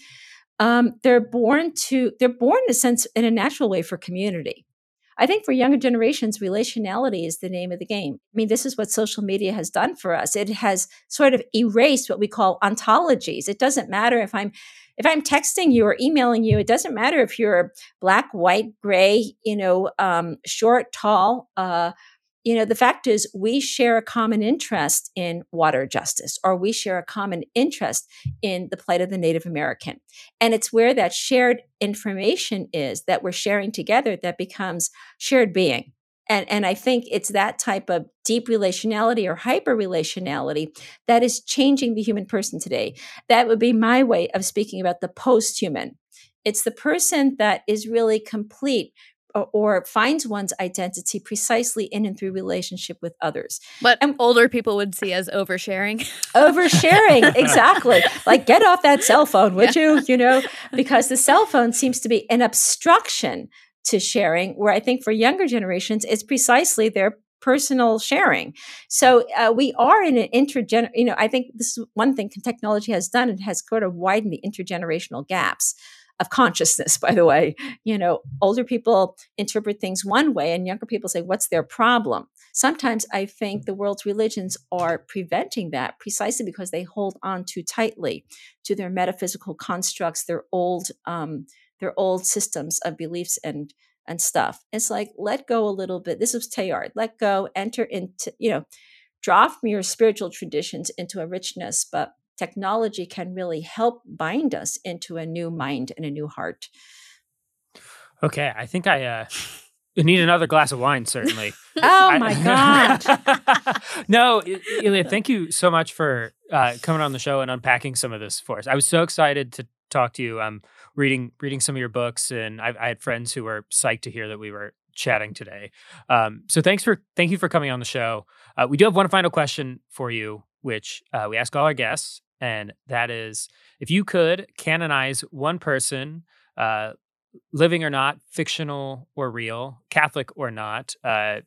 um, they're born to, they're born in a sense, in a natural way for community. I think for younger generations, relationality is the name of the game. I mean, this is what social media has done for us. It has sort of erased what we call ontologies. It doesn't matter if I'm if I'm texting you or emailing you, it doesn't matter if you're black, white, gray, you know, um, short, tall, uh, you know, the fact is we share a common interest in water justice, or we share a common interest in the plight of the Native American. And it's where that shared information is that we're sharing together that becomes shared being. And, and I think it's that type of deep relationality or hyper relationality that is changing the human person today. That would be my way of speaking about the post human. It's the person that is really complete, or finds one's identity precisely in and through relationship with others. But and older people would see as oversharing. oversharing, exactly. like get off that cell phone, would yeah. you? You know, because the cell phone seems to be an obstruction to sharing, where I think for younger generations, it's precisely their personal sharing. So uh, we are in an intergener. You know, I think this is one thing technology has done. It has sort of widened the intergenerational gaps of consciousness, by the way. You know, older people interpret things one way and younger people say, what's their problem? Sometimes I think the world's religions are preventing that precisely because they hold on too tightly to their metaphysical constructs, their old, um, their old systems of beliefs and and stuff. It's like let go a little bit. This is Teilhard. Let go, enter into, you know, draw from your spiritual traditions into a richness, but technology can really help bind us into a new mind and a new heart. Okay, I think I uh, need another glass of wine, certainly. oh my God. no, Ilia, thank you so much for uh, coming on the show and unpacking some of this for us. I was so excited to talk to you. I'm reading reading some of your books, and I've, i had friends who were psyched to hear that we were chatting today. Um, so thanks for thank you for coming on the show. Uh, we do have one final question for you, which uh, we ask all our guests, and that is if you could canonize one person, uh, living or not, fictional or real, Catholic or not, uh,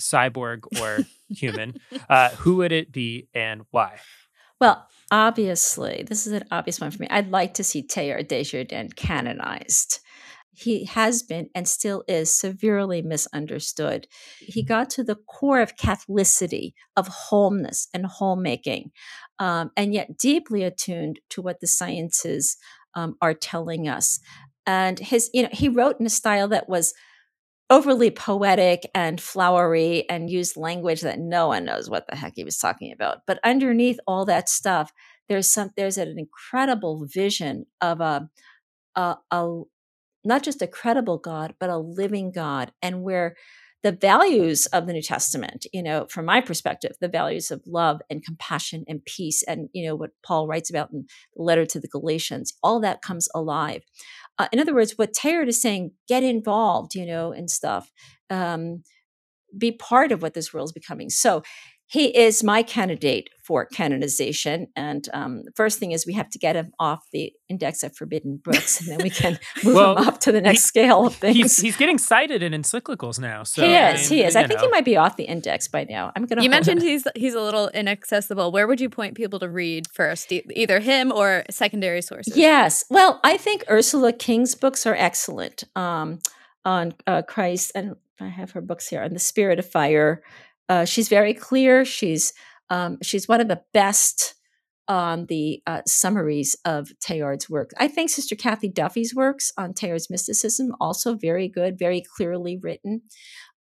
cyborg or human, uh, who would it be and why? Well, obviously, this is an obvious one for me. I'd like to see Teilhard de Chardin canonized he has been and still is severely misunderstood. He got to the core of Catholicity, of wholeness and homemaking, um, and yet deeply attuned to what the sciences um, are telling us. and his you know he wrote in a style that was overly poetic and flowery and used language that no one knows what the heck he was talking about but underneath all that stuff there's some there's an incredible vision of a a, a not just a credible god but a living god and where the values of the New Testament, you know, from my perspective, the values of love and compassion and peace, and, you know, what Paul writes about in the letter to the Galatians, all that comes alive. Uh, in other words, what Teilhard is saying, get involved, you know, and stuff. Um, be part of what this world is becoming. So he is my candidate for canonization. And um, the first thing is we have to get him off the index of forbidden books, and then we can move well, him up to the next he, scale of things. He's, he's, getting cited in encyclicals now. So he is. I mean, he is. I think know. he might be off the index by now. I'm gonna. You mentioned he's he's a little inaccessible. Where would you point people to read first, either him or secondary sources? Yes. Well, I think Ursula King's books are excellent um, on uh, Christ, and I have her books here on the Spirit of Fire. Uh, she's very clear. She's um, she's one of the best on the uh, summaries of Teilhard's work. I think Sister Kathy Duffy's works on Teilhard's mysticism also very good, very clearly written.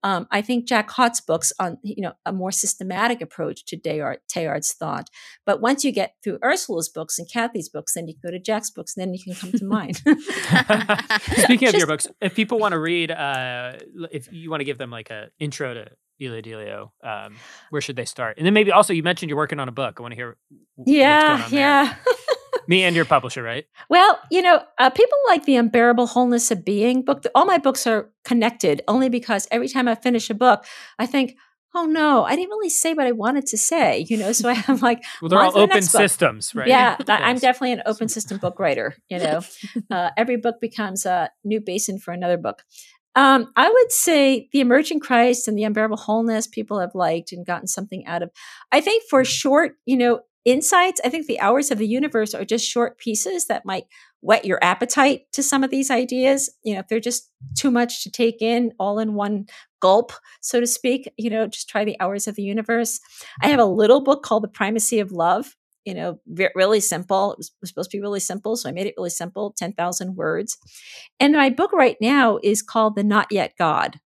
Um, I think Jack Haught's books on you know a more systematic approach to Teilhard's thought. But once you get through Ursula's books and Kathy's books, then you can go to Jack's books, and then you can come to mine. Speaking of Just, your books, if people want to read, uh, if you want to give them like an intro to Ilia Delio, um, where should they start? And then maybe also you mentioned you're working on a book. I want to hear. Yeah, yeah. Me and your publisher, right? Well, you know, uh, people like the Unbearable Wholeness of Being book. All my books are connected only because every time I finish a book, I think, oh no, I didn't really say what I wanted to say, you know. So I am like, well, they're all open systems, right? Yeah. I'm definitely an open system book writer. You know, uh, every book becomes a new basin for another book. Um, I would say the emerging Christ and the unbearable wholeness people have liked and gotten something out of. I think for short, you know, insights, I think the hours of the universe are just short pieces that might whet your appetite to some of these ideas. You know, if they're just too much to take in all in one gulp, so to speak, you know, just try the hours of the universe. I have a little book called The Primacy of Love you know, really simple. It was, was, supposed to be really simple, so I made it really simple, 10,000 words. And my book right now is called The Not Yet God.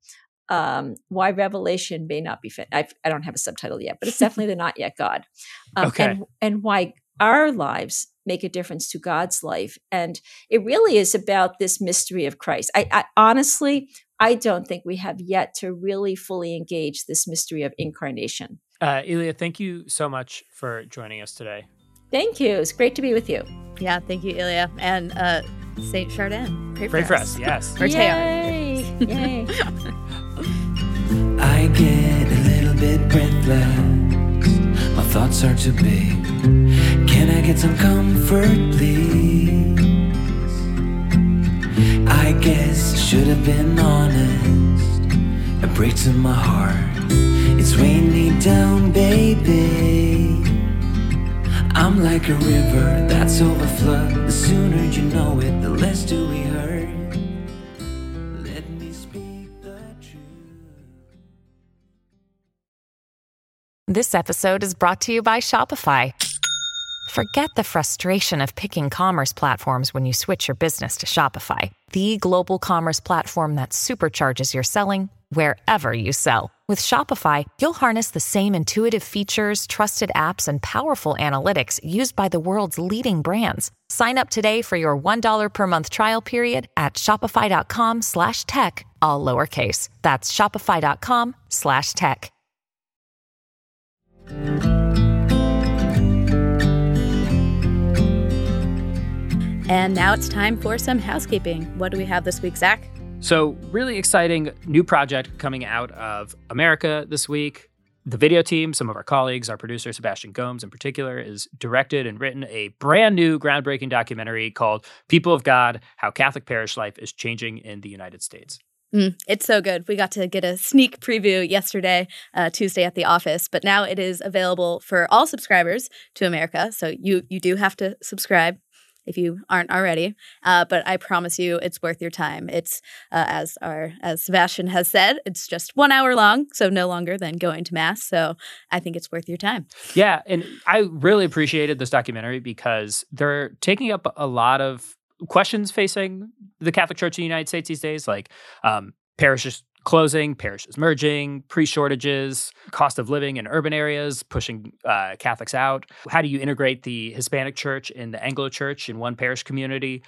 Um, why revelation may not be fit. I, I, don't have a subtitle yet, but it's definitely the not yet God. Um, okay. And, and why our lives make a difference to God's life. And it really is about this mystery of Christ. I, I honestly, I don't think we have yet to really fully engage this mystery of incarnation. Uh, Ilia, thank you so much for joining us today. Thank you. It's great to be with you. Yeah, thank you, Ilia. And uh, Saint Chardin. Pray, Pray for, us. us. yes. or Yay! Yay. I get a little bit breathless. My thoughts are too big. Can I get some comfort, please? I guess I should have been honest. It breaks in my heart down, baby. I'm like a river that's overflowed. The sooner you know it, the less do we hurt. This episode is brought to you by Shopify. Forget the frustration of picking commerce platforms when you switch your business to Shopify, the global commerce platform that supercharges your selling wherever you sell. With Shopify, you'll harness the same intuitive features, trusted apps, and powerful analytics used by the world's leading brands. Sign up today for your $1 per month trial period at shopify.com slash tech, all lowercase. That's shopify.com slash tech. And now it's time for some housekeeping. What do we have this week, Zach? So, really exciting new project coming out of America this week. The video team, some of our colleagues, our producer, Sebastian Gomes in particular, is directed and written a brand new groundbreaking documentary called People of God How Catholic Parish Life is Changing in the United States. Mm, it's so good. We got to get a sneak preview yesterday, uh, Tuesday at the office, but now it is available for all subscribers to America. So you you do have to subscribe if you aren't already. Uh, but I promise you, it's worth your time. It's uh, as our as Sebastian has said, it's just one hour long, so no longer than going to mass. So I think it's worth your time. Yeah, and I really appreciated this documentary because they're taking up a lot of questions facing the Catholic Church in the United States these days, like um, parishes closing, parishes merging, pre shortages, cost of living in urban areas, pushing uh, Catholics out. How do you integrate the Hispanic church and the Anglo church in one parish community?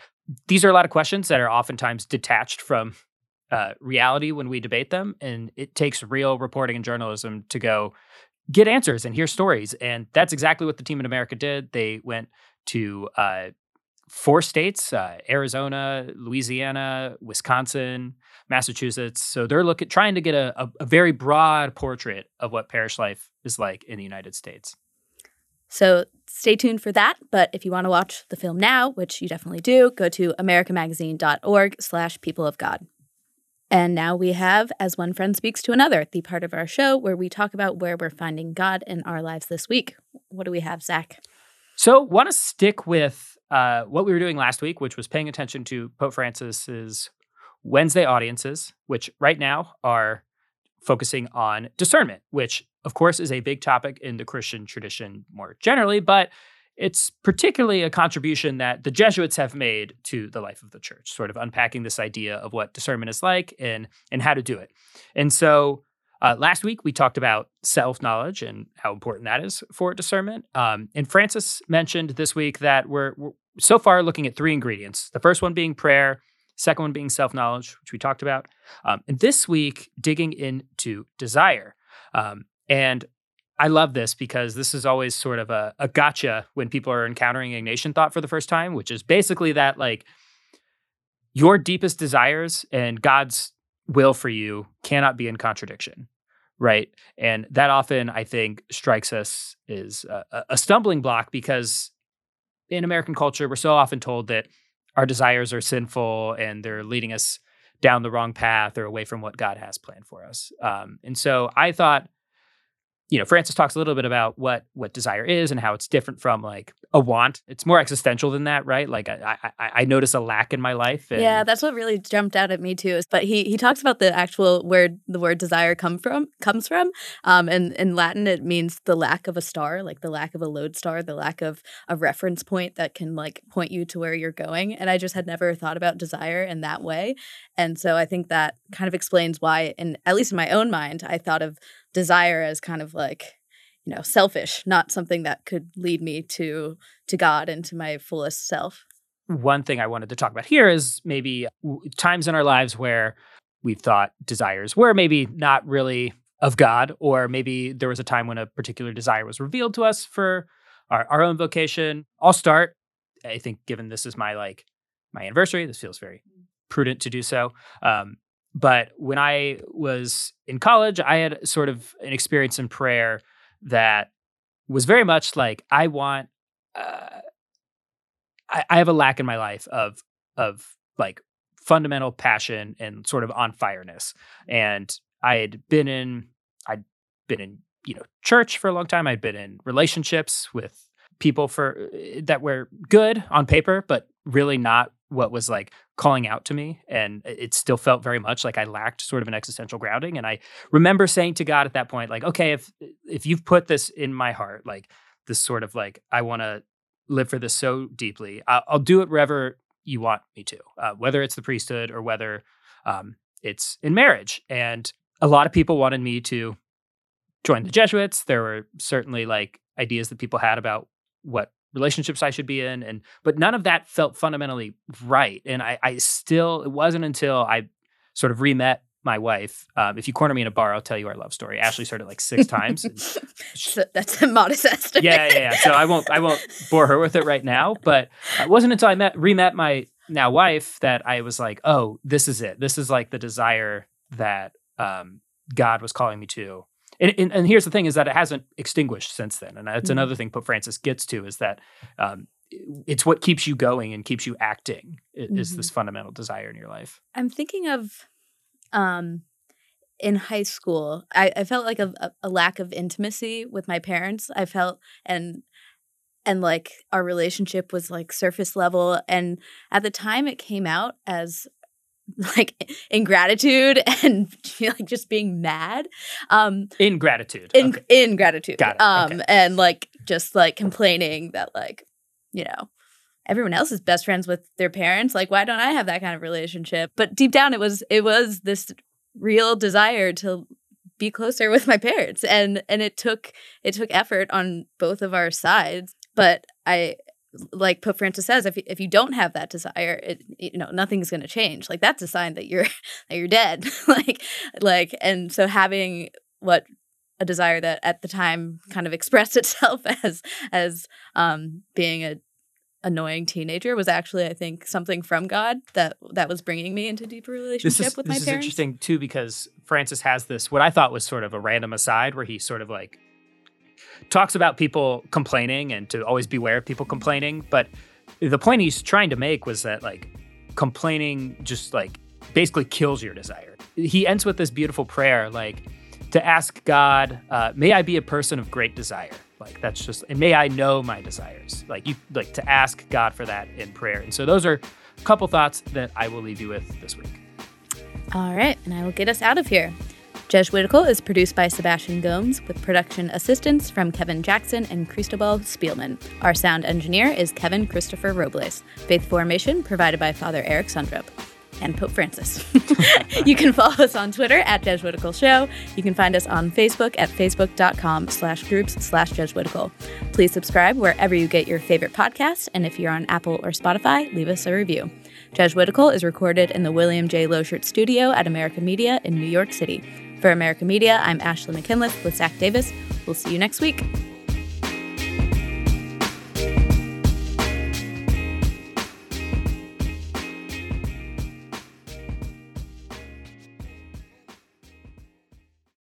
These are a lot of questions that are oftentimes detached from uh, reality when we debate them. And it takes real reporting and journalism to go get answers and hear stories. And that's exactly what the team in America did. They went to uh, four states uh, Arizona, Louisiana, Wisconsin, Massachusetts. So they're looking, trying to get a, a, a very broad portrait of what parish life is like in the United States. So stay tuned for that. But if you want to watch the film now, which you definitely do, go to americamagazine.org slash people of God. And now we have As One Friend Speaks to Another, the part of our show where we talk about where we're finding God in our lives this week. What do we have, Zach? So, want to stick with uh, what we were doing last week, which was paying attention to Pope Francis's Wednesday audiences, which right now are focusing on discernment, which, of course, is a big topic in the Christian tradition more generally, but it's particularly a contribution that the Jesuits have made to the life of the church, sort of unpacking this idea of what discernment is like and and how to do it. And so uh, last week we talked about self knowledge and how important that is for discernment. Um, and Francis mentioned this week that we're, we're so far looking at three ingredients. The first one being prayer, second one being self knowledge, which we talked about, um, and this week digging into desire. Um, and I love this because this is always sort of a, a gotcha when people are encountering Ignatian thought for the first time, which is basically that like your deepest desires and God's will for you cannot be in contradiction. Right. And that often, I think, strikes us as a, a stumbling block because in American culture, we're so often told that our desires are sinful and they're leading us down the wrong path or away from what God has planned for us. Um, and so I thought you know, Francis talks a little bit about what what desire is and how it's different from like a want. It's more existential than that, right? Like I I, I notice a lack in my life. And... Yeah, that's what really jumped out at me too. But he he talks about the actual where the word desire come from comes from. Um, and in Latin it means the lack of a star, like the lack of a lodestar, the lack of a reference point that can like point you to where you're going. And I just had never thought about desire in that way. And so I think that kind of explains why, in at least in my own mind, I thought of desire as kind of like you know selfish not something that could lead me to to god and to my fullest self. One thing i wanted to talk about here is maybe times in our lives where we thought desires were maybe not really of god or maybe there was a time when a particular desire was revealed to us for our, our own vocation. I'll start. I think given this is my like my anniversary this feels very prudent to do so. Um, but when I was in college, I had sort of an experience in prayer that was very much like I want. Uh, I, I have a lack in my life of of like fundamental passion and sort of on fireness. And I had been in I'd been in you know church for a long time. I'd been in relationships with people for uh, that were good on paper, but really not what was like calling out to me and it still felt very much like I lacked sort of an existential grounding and I remember saying to God at that point like okay if if you've put this in my heart like this sort of like I want to live for this so deeply I'll, I'll, do it wherever you want me to uh, whether it's the priesthood or whether um, it's in marriage and a lot of people wanted me to join the Jesuits there were certainly like ideas that people had about what relationships I should be in, and but none of that felt fundamentally right. And I, I still it wasn't until I sort of re-met my wife. Um, if you corner me in a bar, I'll tell you our love story. Ashley's heard it like six times. so that's a modest estimate. Yeah, yeah, yeah. So I won't, I won't bore her with it right now. But it wasn't until I met, re-met my now wife that I was like, oh, this is it. This is like the desire that um, God was calling me to and, and, and, here's the thing is that it hasn't extinguished since then and that's mm-hmm. another thing pope francis gets to is that um, it's what keeps you going and keeps you acting is mm-hmm. this fundamental desire in your life i'm thinking of um, in high school i, I felt like a, a lack of intimacy with my parents i felt and and like our relationship was like surface level and at the time it came out as like ingratitude and like just being mad um ingratitude in okay. ingratitude Got it. um okay. and like just like complaining that like you know everyone else is best friends with their parents. Like, why don't I have that kind of relationship? But deep down, it was it was this real desire to be closer with my parents, and and it took it took effort on both of our sides. But I like Pope Francis says, if if you don't have that desire, it you know nothing's going to change. Like that's a sign that you're that you're dead. like like and so having what a desire that at the time kind of expressed itself as as um, being a annoying teenager was actually I think something from God that that was bringing me into deeper relationship this is, with this my is parents. interesting too because Francis has this what I thought was sort of a random aside where he sort of like talks about people complaining and to always beware of people complaining. But the point he's trying to make was that like complaining just like basically kills your desire. He ends with this beautiful prayer, like to ask God, uh, may I be a person of great desire. Like that's just, and may I know my desires. Like you, like to ask God for that in prayer. And so those are a couple thoughts that I will leave you with this week. All right, and I will get us out of here. Jesuitical is produced by Sebastian Gomes with production assistance from Kevin Jackson and Cristobal Spielman. Our sound engineer is Kevin Christopher Robles. Faith formation provided by Father Eric Sundrup and Pope Francis. you can follow us on Twitter at Jesuitical Show. You can find us on Facebook at facebook.com slash groups slash Jesuitical. Please subscribe wherever you get your favorite podcasts, and if you're on Apple or Spotify, leave us a review. Jesuitical is recorded in the William J. Loschert Studio at America Media in New York City. For America Media, I'm Ashley McKinless with Zach Davis. We'll see you next week.